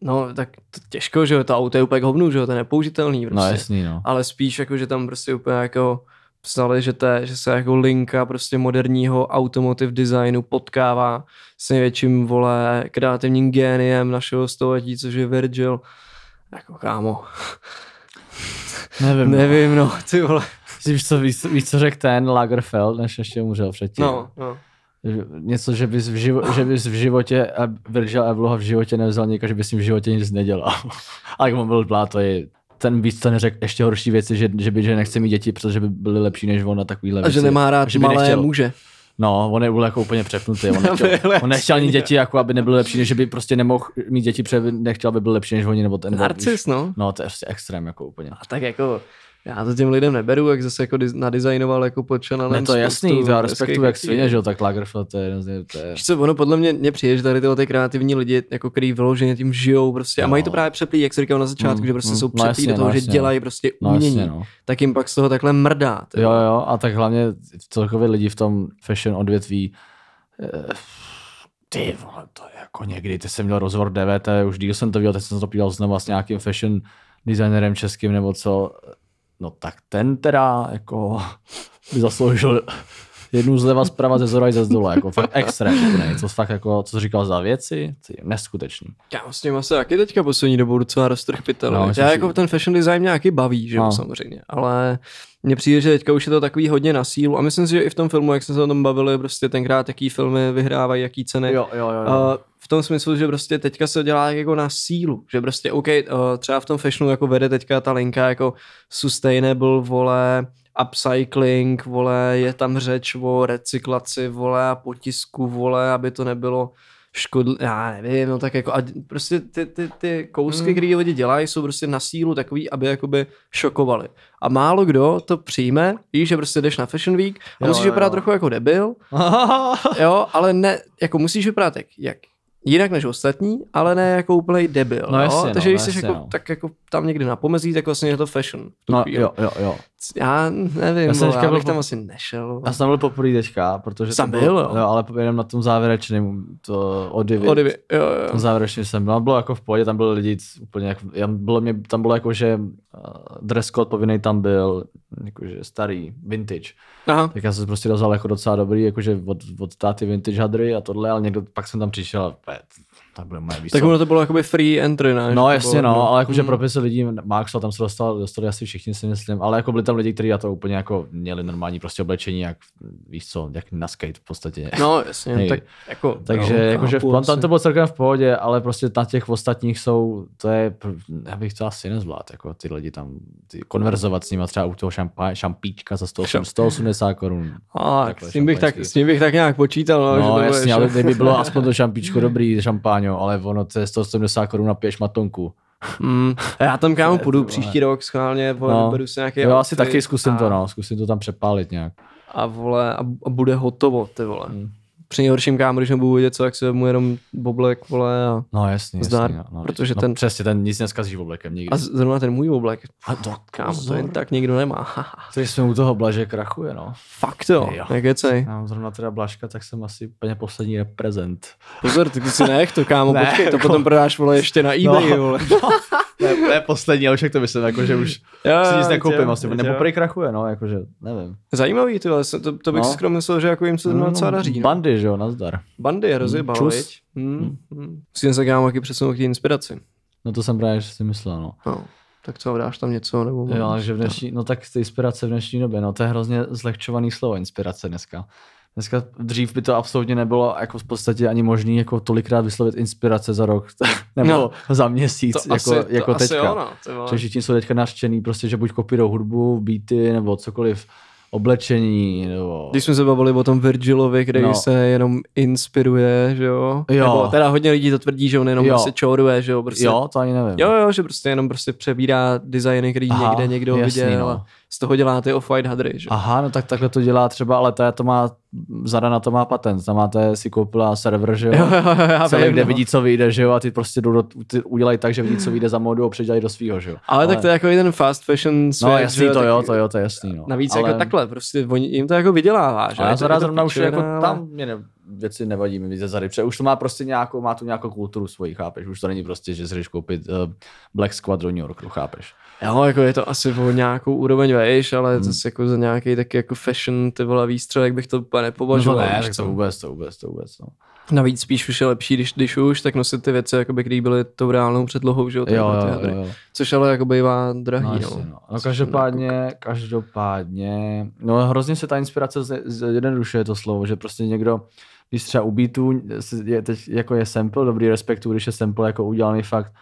No, tak to těžko, že jo, to auto je úplně hovnu, že jo, to je nepoužitelný prostě. No jasný, no. Ale spíš jako, že tam prostě úplně jako psali, že, to, je- že se jako linka prostě moderního automotive designu potkává s největším, vole, kreativním géniem našeho století, což je Virgil. Jako kámo, Nevím. nevím, no, ty vole. Víš, co, víš, víš, co řekl ten Lagerfeld, než ještě umřel předtím? No, no. Něco, že bys v, živo, že bys v životě, a Virgil Abloha v životě nevzal někoho, že bys s ním v životě nic nedělal. Ale jak mu byl blá, to je ten víc to neřekl ještě horší věci, že, že, by, že nechce mít děti, protože by byly lepší než on a takovýhle A věci. že nemá rád že malé nechtěl. muže. No, on je byl jako úplně přepnutý. On nechtěl, Byl on nechtěl ani děti, jako aby nebyly lepší, než by prostě nemohl mít děti, protože nechtěl, aby byly lepší než oni. Nebo ten, Narcis, no. No, to je prostě extrém, jako úplně. A tak jako, Já to těm lidem neberu, jak zase jako nadizajnoval jako pod Chanelem. Ne, to je jasný, to já respektuju jak svině, že jo, tak Lagerfeld to je nej- to je... Co, ono podle mě, mě přijde, že tady tyhle ty kreativní lidi, jako který vyloženě tím žijou prostě a Jo. mají to právě přeplý, jak jsi říkal na začátku, Mm, že prostě mm, jsou no přeplý jasně, do toho, no že jasně, dělají prostě No umění, jasně, no. tak jim pak z toho takhle mrdá. ty Jo, jo, a tak hlavně celkově lidi v tom fashion odvětví eh, ty vole, to je jako někdy, ty jsem měl rozhovor DVT, už díl jsem to viděl, teď jsem to pídal znovu s nějakým fashion designerem českým nebo co, no tak ten teda jako by zasloužil jednu zleva zprava ze zora i ze zdola, jako fakt extrém, úplnej. co fakt jako, co říkal za věci, ty, neskutečný. Já s tím asi taky teďka poslední dobou docela roztrh pytel. No, já si- jako ten fashion design mě nějaký baví, že jo, No. samozřejmě, ale mně přijde, že teďka už je to takový hodně na sílu a myslím si, že i v tom filmu, jak jsme se o tom bavili, prostě tenkrát jaký filmy vyhrávají, jaký ceny. Jo, jo, jo. jo. V tom smyslu, že prostě teďka se dělá jako na sílu, že prostě OK, uh, třeba v tom fashionu jako vede teďka ta linka jako sustainable, vole, upcycling, vole, je tam řeč o recyklaci, vole, a potisku, vole, aby to nebylo škodl, já nevím, no tak jako, a prostě ty, ty, ty kousky, Mm. mm. které lidi dělají, jsou prostě na sílu takový, aby jakoby šokovali. A málo kdo to přijme, víš, že prostě jdeš na Fashion Week a Jo, musíš jo, vypadat jo. trochu jako debil, jo, ale ne, jako musíš vypadat tak, jak jinak než ostatní, ale ne jako úplný debil. No jasně, no, Takže když jsi jako, no. tak jako tam někdy na pomezí, tak vlastně je to fashion. No, chvíli. jo, jo, jo. Já nevím, Já jsem já bych byl tam po- asi nešel. Já jsem byl poprvé teďka, protože Jsem byl, bylo, jo. jo, ale jenom na tom závěrečném, to o Divi. Odivy, jo, jo. Tom závěrečně jsem byl, bylo jako v pohodě, tam byli lidi úplně jako, já, bylo mě, tam bylo jako, že uh, dress code povinný tam byl, jakože starý, vintage. Aha. Tak já jsem se prostě dozval jako docela dobrý, jakože od, od táty vintage hadry a tohle, ale někdo, pak jsem tam přišel a "Pé, tak bude moje. Tak co?" ono to bylo jakoby free entry, ne? Že No jasně bylo, no, ale jakože mm. propisy lidí, Maxwell tam se dostal, dostali asi všichni si myslím, ale jako byli tam lidi, kteří na to úplně jako měli normální prostě oblečení, jak víš co, jak na skate v podstatě. No jasně, Hej. tak jako... Takže jo, jakože chápu tam, tam to bylo celkem v pohodě, ale prostě na těch ostatních jsou, to je, já bych to asi nezvládl, jako ty lidi tam, ty, konverzovat s nimi třeba u toho šampa, šampíčka za 108, 180 korun. A, takhle s, tím bych tak, s tím bych tak nějak počítal, no, že No to jasně, ale že- kdyby bylo aspoň to šampíčko dobrý šampáňo, ale ono to je 170 korun na pěš matonku. Mm, já tam kámo půjdu příští rok schválně, vole, No. vyberu si nějaký Jo, asi taky zkusím a, to, no, zkusím to tam přepálit nějak. A vole, a, a bude hotovo, ty vole. Mm. Při nejhorším kámo, když nebudu vědět co, jak se mu jenom boblek, vole, a, No jasně, Zdar, jasně, no, no, protože no, ten- Přesně, ten nic neskazí oblekem nikdy. a zrovna ten můj oblek, A to, kámo, to jen tak nikdo nemá. Teď jsme u toho Blaže krachuje, no. Fakt jo, Jo. nekecej. Já mám zrovna teda Blažka, tak jsem asi úplně poslední reprezent. Pozor, ty si nech to, kámo, Ne, počkej, to jako- potom prodáš, vole, ještě na eBay, No. vole. Ne, ne poslední, ale však to myslím, jako, že už Jo, si nic nekoupím asi, nebo prej krachuje, no, jakože, nevím. Zajímavý, ty se- to, to bych No. si skoro myslel, že jako jim se to docela daří. No. Bandy, že jo, nazdar. Bandy je rozjebal, čus. viď? Hmm, hmm. Musím se kámo taky přesunout k té inspiraci. No to jsem právě si myslel, no. No. Tak co, dáš tam něco, nebo... Jo, ale že v dnešní, no tak ty inspirace v dnešní době, no to je hrozně zlehčovaný slovo, inspirace dneska. Dneska dřív by to absolutně nebylo jako v podstatě ani možný jako tolikrát vyslovit inspirace za rok nebo No. za měsíc to jako, asi, to jako asi teďka. No, ty vole. Že všichni jsou teďka naštěný, prostě, že buď kopírou hudbu, beaty nebo cokoliv, oblečení, nebo... Když jsme se bavili o tom Virgilovi, který No. se jenom inspiruje, že jo? Jo. Nebo teda hodně lidí to tvrdí, že on jenom Jo. prostě čoruje, že jo? Prostě, Jo, to ani nevím. Jo, jo, že prostě jenom prostě přebírá designy, který Aha, někde někdo jasný, viděl no. Z toho dělá ty off-white hadry, že? Aha, no tak takhle to dělá třeba, ale to, je, to má, Zara na to má patent, tam máte si koupila server, že jo, Jo, jo, já celý, vím, kde no. vidí, co vyjde, že jo, a ty prostě jdou do, ty udělají tak, že vidí, co vyjde za módu a předělají do svýho, že jo. Ale, tak to je jako ten fast fashion svět, No jasný, že to jo, to jo, to je jasný, no. Navíc ale... jako takhle, prostě oni, jim to jako vydělává, že? A Je já to- Zara zrovna už jako ale- tam mě ne, věci nevadí mi ze Zary, protože už to má prostě nějakou, má tu nějakou kulturu svoji, chápeš, už to není prostě, že si jdeš koupit uh, Black Squad do New Yorku, chápeš. Jo, jako je to asi o nějakou úroveň vejš, ale Hmm. zase jako za nějaký taky jako fashion, ty vole výstřel, jak bych to úplně nepovažoval. no ne, tak to vůbec, to vůbec, to vůbec, no. Navíc spíš už je lepší, když, když už, tak nosit ty věci, jakoby, které byly tou reálnou předlohou, že jo, Jo, jo, jo. Což ale jako bývá drahý, No, no. jasně, no. no každopádně, každopádně, no hrozně se ta inspirace z- zjednodušuje to slovo, že prostě někdo, když třeba u beatu je teď jako je sample, dobrý respektu, když je sample jako udělaný fakt,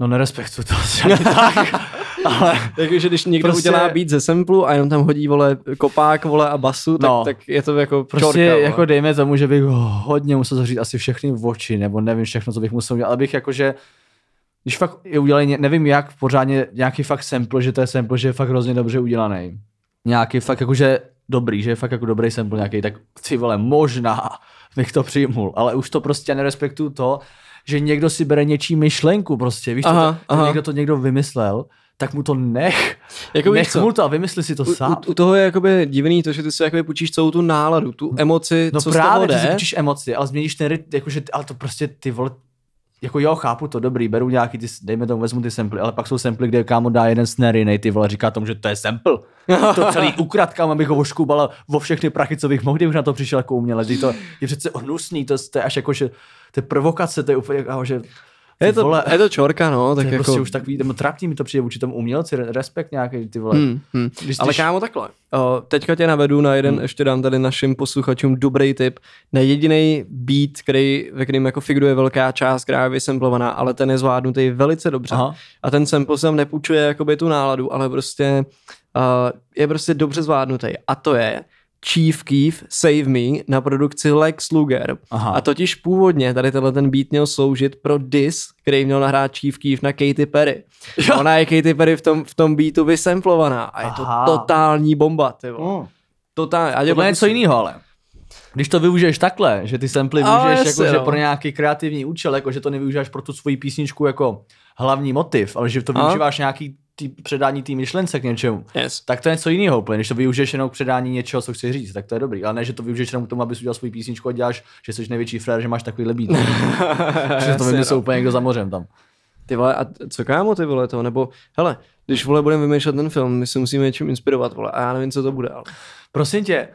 no nerespektu to asi tak, ale Takže když někdo Prostě- udělá beat ze samplu a jenom tam hodí, vole, kopák, vole, a basu, tak, No. tak je to jako prostě čorka, jako vole. dejme tomu, že bych hodně musel zařídit asi všechny oči, nebo nevím všechno, co bych musel udělat, ale bych jakože když fakt je udělaný, nevím jak, pořádně nějaký fakt sample, že to je sample, že je fakt hrozně dobře udělaný. Nějaký fakt jakože dobrý, že je fakt jako dobrý sample nějaký, tak ty vole, možná bych to přijmul, ale už to prostě nerespektuju to, že někdo si bere něčí myšlenku prostě, víš, Aha, to, aha. někdo to někdo vymyslel, tak mu to nech, Jako víš nech mu to a vymysli si to U, sám. u, u, toho je jakoby divný to, že ty si jakoby půjčíš celou tu náladu, tu emoci, No co právě, z toho ty si jde. učíš emoci, ale změníš ten rytm, jakože, ale to prostě ty vole, jako jo, chápu to, dobrý, beru nějaký, ty, dejme tomu, vezmu ty samply, ale pak jsou samply, kde kámo dá jeden snare, jiný, ty vole, říká tomu, že to je sample. to celý ukrad, kámo, abych ho oškubal o všechny prachy, co bych mohl, kdybych na to přišel jako umělec. To je přece hnusný, to, to je až jako, že to je provokace, to je úplně, kámo, že Je to, vole, je to čorka, no, to tak je jako... prostě už takový, nebo trapný mi to přijde vůči tomu umělci, re- respekt nějaký, ty vole. Hmm, hmm. Když Ale ty- kámo takhle, o, teďka tě navedu na jeden, hmm. ještě dám tady našim posluchačům dobrý tip, na jediný beat, který, ve kterým jako figuruje velká část, která je vysemplovaná, ale ten je zvládnutý velice dobře. Aha. A ten sample sem nepůjčuje jakoby tu náladu, ale prostě uh, je prostě dobře zvládnutý. A to je Chief Keef Save Me na produkci Lex Luger. Aha. A totiž původně tady tenhle ten beat měl sloužit pro dis, který měl nahrát Chief Keef na Katy Perry. A ona je Katy Perry v tom, v tom beatu vysemplovaná a je to Aha. totální bomba, ty. Mm. Totální. A Tohle je něco jiného, ale. Když to využiješ takhle, že ty samply využiješ jako, že no. pro nějaký kreativní účel, jako že to nevyužíváš pro tu svoji písničku jako hlavní motiv, ale že to A? využíváš nějaký tý, předání té myšlence k něčemu, Yes. tak to je něco jiného úplně, když to využiješ jenom k předání něčeho, co chceš říct, tak to je dobrý. Ale ne, že to využiješ jenom k tomu, abys udělal svou písničku a děláš, že jsi největší frér, že máš takovýhle beat. že to vymyslel no. úplně někdo za mořem tam. Ty vole, a co kámo ty vole to, nebo hele, když vole budeme vymýšlet ten film, my se musíme něčím inspirovat, vole, a já nevím, co to bude, ale. Prosím tě,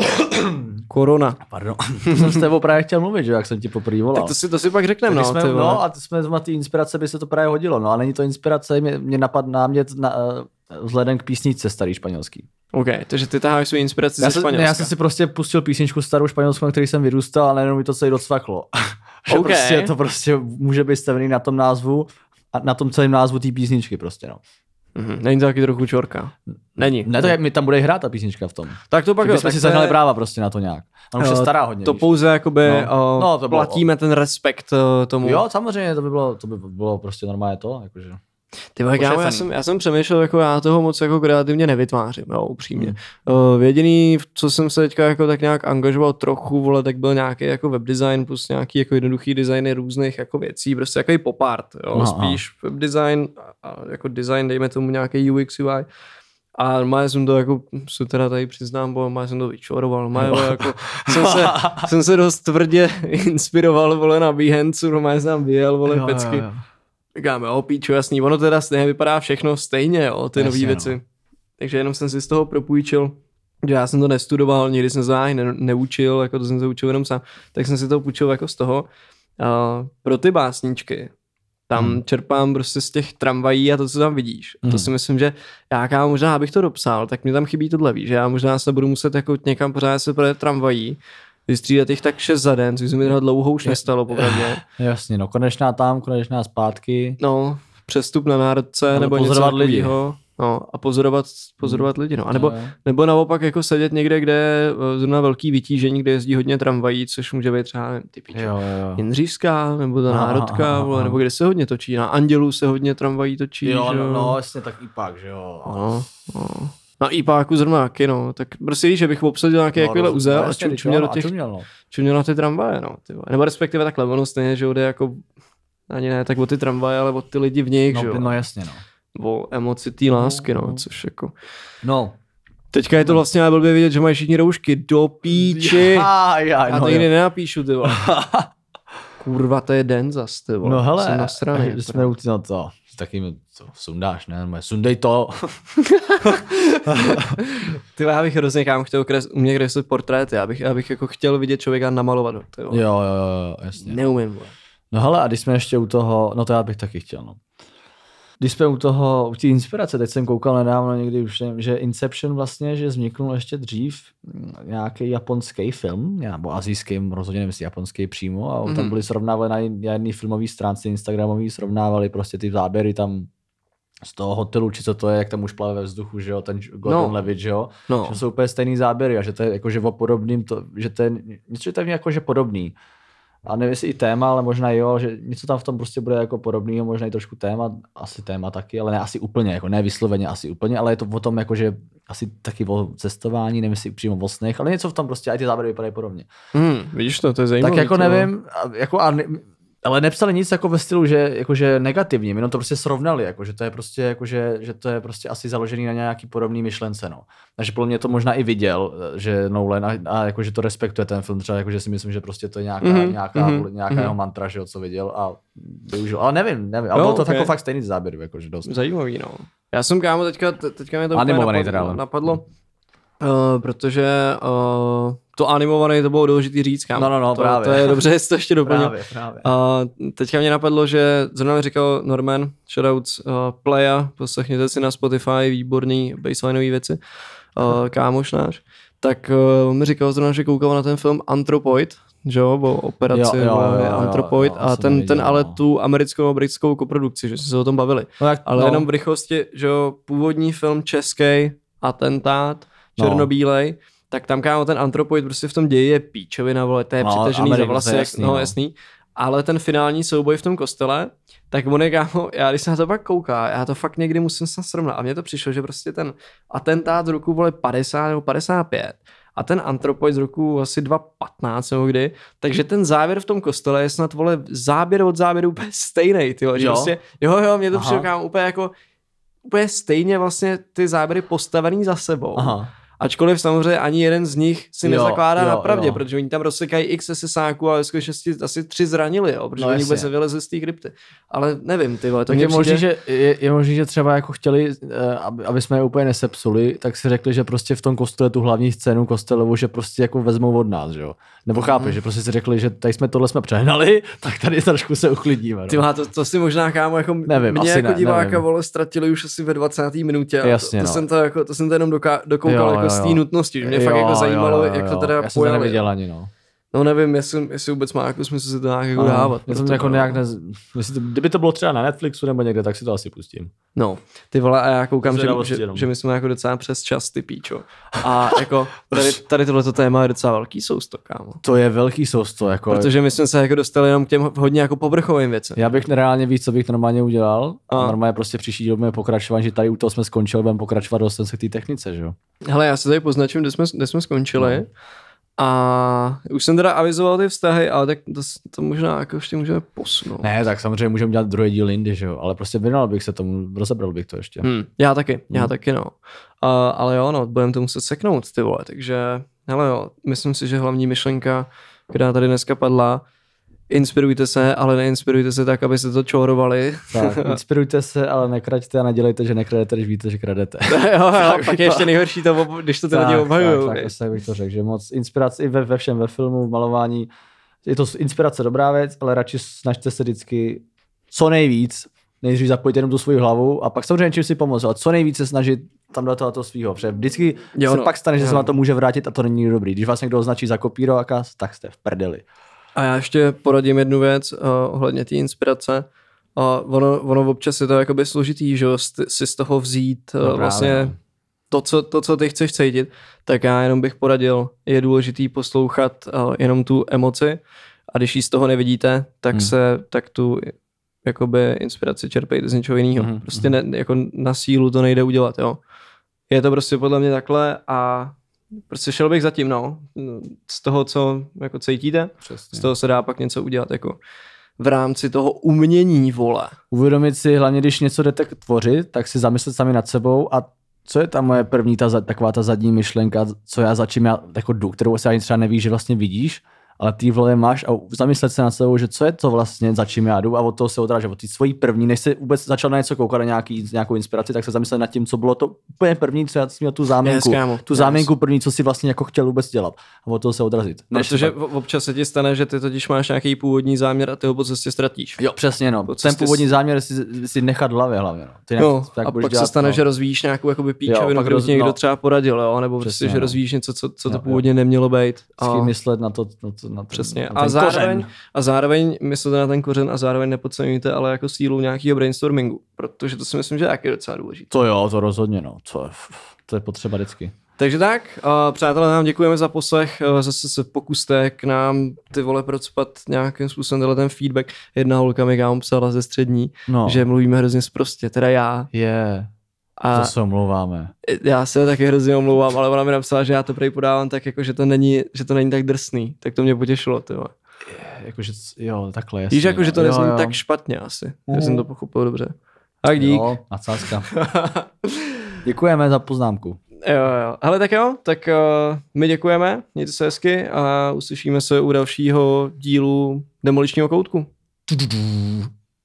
Korona. pardon, to jsem s tebou právě chtěl mluvit, že jak jsem ti poprvé volal. Tak to si, to si pak řekneme, no, jsme, no a to jsme na ty inspirace by se to právě hodilo, no a není to inspirace, mě, mě napad námět na, uh, vzhledem k písničce starý španělský. OK, takže ty taháš svou inspiraci Já, ze Španělska. já jsem si prostě pustil písničku starou španělskou, na který jsem vyrůstal a najednou mi to celý docvaklo. že OK. prostě to prostě může být stavený na tom názvu a na tom celém názvu té písničky prostě, no. Mhm, Není to taky trochu čorka. Není. Ne, to je, mi tam bude hrát ta písnička v tom. Tak to pak jo, jsme si to je- zahnali práva prostě na to nějak. A už je eh, stará hodně. To víš. pouze jakoby No. no. No, to bylo- platíme ten respekt eh, tomu. Jo, samozřejmě, to by bylo, to by bylo prostě normálně to, jakože. Ty vole, kámo, já jsem, já jsem přemýšlel, jako já toho moc jako kreativně nevytvářím, jo, upřímně. Hmm. Uh, jediný, co jsem se teďka jako tak nějak angažoval trochu, vole, tak byl nějaký jako webdesign plus nějaký jako jednoduchý designy různých jako věcí, prostě jako pop art, jo, Aha, spíš webdesign a, a jako design, dejme tomu nějaký UX UI. A normálně jsem to jako, se teda tady přiznám, bo normálně jsem to vyčoroval, normálně vole, jako, jsem, se, jsem se dost tvrdě inspiroval, vole, na Behance, normálně jsem tam vyjel, vole, Jo, pecky. jo, jo. Říkám, jo, píču, jasný, ono teda stejně vypadá všechno stejně, jo, ty nové věci. no. Takže jenom jsem si z toho propůjčil, že já jsem to nestudoval, nikdy jsem se ne, neučil, jako to jsem se učil jenom sám, tak jsem si to půjčil jako z toho. Uh, pro ty básničky, tam Hmm. čerpám prostě z těch tramvají a to, co tam vidíš. A to Hmm. si myslím, že já kámo, možná abych to dopsal, tak mi tam chybí tohle, víš, že já možná se budu muset jako někam pořád se projet tramvají, vystřídat jich tak šest za den, což se mi teda dlouho už nestalo, popravdě. Jasně, no konečná tam, konečná zpátky. No, přestup na národce Ale nebo něco pozorovat lidi. takového. No, a pozorovat, pozorovat lidi. No. A nebo, No, nebo naopak jako sedět někde, kde je eh, zrovna velký vytížení, kde jezdí hodně tramvají, což může být třeba, nevím, ty piče, Jo, jo, jo. Jindřížská, nebo ta Aha, národka, aha, aha. nebo kde se hodně točí. Na Andělu se hodně tramvají točí. Jo, že no, no, jasně, tak i pak, že jo. no, no. Na IPáku zrovna taky, no. Tak prostě víš, že bych obsadil nějaký no, takovýhle uzel a čum, teď čuměl do a těch, čuměl, no. čuměl na ty tramvaje, no. Ty vole. Nebo respektive takhle, ono stejně, že jde jako ani ne tak o ty tramvaje, ale o ty lidi v nich, že No, jo. no jasně, no. o emoci té lásky, no, no. což jako... No. Teďka je to vlastně ale blbě vidět, že mají všichni roušky do píči. Já, já, Já no, to jo. nikdy nenapíšu, ty vole. Kurva, to je den zas, ty vole. No hele, Jsem že jsme no to, taky to sundáš, ne? No, Sundej to. Ty já bych hrozně kam chtěl kres, umět kreslit portréty, já bych, já bych jako chtěl vidět člověka namalovat jo, jo, jo, jasně. Neumím, vole. No hele, a když jsme ještě u toho, no to já bych taky chtěl, no. Když jsme u toho, u té inspirace, teď jsem koukal nedávno někdy už, že Inception vlastně, že vzniknul ještě dřív mm, nějaký japonský film, nebo azijský, rozhodně nevím, japonský přímo, a mm-hmm. tam Mhm. byly srovnávali na jedné filmové stránce Instagramový, srovnávali prostě ty záběry tam z toho hotelu, či co to je, jak tam už plave ve vzduchu, že jo, ten Gordon No. Levitt, že jo, No, že jsou úplně stejný záběry a že to je jakože o podobným, to, že to je něco, že to je jako, že podobný. A nevím, jestli i téma, ale možná jo, že něco tam v tom prostě bude jako podobného, možná i trošku téma, asi téma taky, ale ne asi úplně, jako ne vysloveně asi úplně, ale je to o tom, jako, že asi taky o cestování, nevím jestli přímo o snech, ale něco v tom prostě, a ty záběry vypadají podobně. Hmm, vidíš to, to je zajímavé. Tak jako nevím, a, jako a ne, ale nepsali nic jako ve stylu, že jakože negativní, jenom to prostě srovnali, jako, že to je prostě, jako, že, že to je prostě asi založený na nějaký podobný myšlence, no. Takže podle mě to možná i viděl, že Nolan a, a jako, že to respektuje ten film, třeba jako, že si myslím, že prostě to je nějaká, mm-hmm. nějaká, mm-hmm. nějaká mm-hmm. jeho mantra, že jo, co viděl a využil, ale nevím, nevím, ale bylo to okay. jako fakt stejný záběr, jako, že dost. Zajímavý, no. Já jsem kámo teďka, teďka mě to Animovaný napadlo, teda, napadlo uh, protože uh, to animované to bylo důležitý říct, kámo. No, no, no, to, právě. to je dobře, že to ještě doplnil. Právě, právě. Uh, teďka mě napadlo, že zrovna mi říkal Norman, shoutouts uh, Playa, poslechněte si na Spotify, výborný baselineový věci, uh, kámoš náš, tak uh, mi říkal zrovna, že koukal na ten film Anthropoid, že jo, o operaci Jo, jo, jo, jo, Anthropoid jo, a jsem ten, neviděl, ten ale no. tu americkou a britskou koprodukci, že jsme se o tom bavili. No, jak, Ale no, jenom v rychlosti, že jo, původní film český, atentát, No. černobílej, tak tam kámo ten antropoid prostě v tom ději je píčovina, vole, to je No, přitažený za Amerika, to vlasy, je jasný, no, no. jasný. Ale ten finální souboj v tom kostele, tak on je kámo, já když se na to pak kouká, já to fakt někdy musím se srovnat. A mně to přišlo, že prostě ten atentát z roku vole 50 nebo 55 a ten antropoid z roku asi 2.15 nebo kdy, takže ten závěr v tom kostele je snad, vole, záběr od záběru úplně stejný, ty Jo? prostě, jo, jo, mě to přišlo kámo, úplně jako, úplně stejně vlastně ty záběry postavený za sebou. Aha. Ačkoliv samozřejmě ani jeden z nich si Jo, nezakládá jo, na pravdě, jo. protože oni tam rozsekají x SSáků a ve skutečnosti asi tři zranili, jo, protože No oni vůbec nevylezli z té krypty. Ale nevím, ty vole, to je přijde... možný, že, je, je možný, že třeba jako chtěli, eh, aby, aby jsme je úplně nesepsuli, tak si řekli, že prostě v tom kostele tu hlavní scénu kostelovou, že prostě jako vezmou od nás, že jo. Nebo Mhm. chápeš, že prostě si řekli, že tady jsme tohle jsme přehnali, tak tady trošku se uchlidíme. No. Ty má, to, to si možná kámo, jako Nevím, mě jako ne, diváka nevím. vole ztratili už asi ve 20. minutě. a Jasně, to, to, no. jsem to, jako, to jsem to jenom doká, dokoukal Jo, jako jo, z té jo. nutnosti, že mě fakt jako zajímalo, jak to teda Já jsem to neviděl ani, no. No nevím, jestli, jestli vůbec má jako smysl si to nějak jako dávat. Já jsem jako nějak nez... jestli to, kdyby to bylo třeba na Netflixu nebo někde, tak si to asi pustím. No, ty vole, a já koukám, že, že, jenom. že, my jsme jako docela přes čas, ty píčo. A jako tady, tady tohleto téma je docela velký sousto, kámo. To je velký sousto, jako. Protože my jsme se jako dostali jenom k těm hodně jako povrchovým věcem. Já bych reálně víc, co bych normálně udělal. A. Normálně prostě příští díl budeme pokračovat, že tady u toho jsme skončili, budeme pokračovat dostaneme se k té technice, že jo. Hele, já se tady poznačím, kde jsme, kde jsme skončili. No. A už jsem teda avizoval ty vztahy, ale tak to, to možná jako ještě můžeme posunout. Ne, tak samozřejmě můžeme dělat druhý díl jindy, že jo, ale prostě věnoval bych se tomu, rozebral bych to ještě. Hmm, já taky, já Hmm. taky no. A, ale jo, no, budeme to muset seknout, ty vole, takže hele jo, myslím si, že hlavní myšlenka, která tady dneska padla, inspirujte se, ale neinspirujte se tak, abyste to čorovali. Tak, inspirujte se, ale nekraďte a nedělejte, že nekradete, když víte, že kradete. jo, jo, Tak pak je ještě nejhorší to, když to ty lidi tak, obhajují. tak, tak, tak bych to řekl, že moc inspirace i ve, ve všem, ve filmu, v malování. Je to inspirace dobrá věc, ale radši snažte se vždycky co nejvíc, nejdřív zapojit jenom tu svoji hlavu a pak samozřejmě čím si pomoct, ale co nejvíc se snažit tam do toho, toho svého, protože vždycky Jo, se no. pak stane, že Jo, se na to může vrátit a to není dobrý. Když vás někdo označí za kopírováka, tak jste v prdeli. A já ještě poradím jednu věc uh, ohledně té inspirace. Uh, ono, ono občas je to jakoby složitý, že si z toho vzít uh, No vlastně no. to co, to, co ty chceš cítit, tak já jenom bych poradil, je důležitý poslouchat uh, jenom tu emoci a když ji z toho nevidíte, tak Hmm. se, tak tu jakoby inspiraci čerpejte z něčeho jiného. Mhm, Prostě ne, jako na sílu to nejde udělat, jo. Je to prostě podle mě takhle a prostě šel bych zatím, no. Z toho, co jako cítíte, Přesně. z toho se dá pak něco udělat jako v rámci toho umění, vole. Uvědomit si, hlavně když něco jdete tvořit, tak si zamyslet sami nad sebou a co je ta moje první, ta, taková ta zadní myšlenka, co já za čím já jako jdu, kterou si ani třeba nevíš, že vlastně vidíš, ale ty vole máš a zamyslet se nad sebou, že co je to vlastně, za čím já jdu a od toho se odrážet, od té svojí první, než se vůbec začal na něco koukat, na nějaký, nějakou inspiraci, tak se zamyslet nad tím, co bylo to úplně první, co já jsem měl tu záměnku, Yes, tu yes. záměnku první, co si vlastně jako chtěl vůbec dělat a od toho se odrazit. Než Protože pak- občas se ti stane, že ty totiž máš nějaký původní záměr a ty ho po cestě ztratíš. Jo, přesně, no. Ten původní s- záměr si, si nechat v hlavě hlavně, no. Ty No, tak a pak se dělat, stane, no. že rozvíjíš nějakou jakoby píčovinu, kterou roz- někdo no. třeba poradil, jo? nebo prostě, že no. rozvíjíš něco, co, co to původně nemělo být. A, myslet na to, na to, na to přesně. Na A ten zároveň, kořen. a zároveň myslete na ten kořen a zároveň nepodceňujte, ale jako sílu nějakého brainstormingu, protože to si myslím, že je taky docela důležité. To jo, to rozhodně, no. To je, to je potřeba vždycky. Takže tak, uh, přátelé, nám děkujeme za poslech, uh, zase se pokuste k nám ty vole procpat nějakým způsobem tenhle ten feedback. Jedna holka mi kámo psala ze střední, No, že mluvíme hrozně zprostě, teda já. je, A to se omlouváme. já se taky hrozně omlouvám, ale ona mi napsala, že já to prej podávám tak, jako, že to není, že to není tak drsný. Tak to mě potěšilo, ty vole. Jakože, jo, takhle, jasně. Víš, jako, že to nezní tak špatně asi. Já jsem to pochopil dobře. Tak dík. Jo, nadsázka. Děkujeme za poznámku. Jo, jo. Hele, tak jo, tak uh, my děkujeme, mějte se hezky a uslyšíme se u dalšího dílu Demoličního koutku.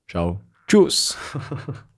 Čau. Čus.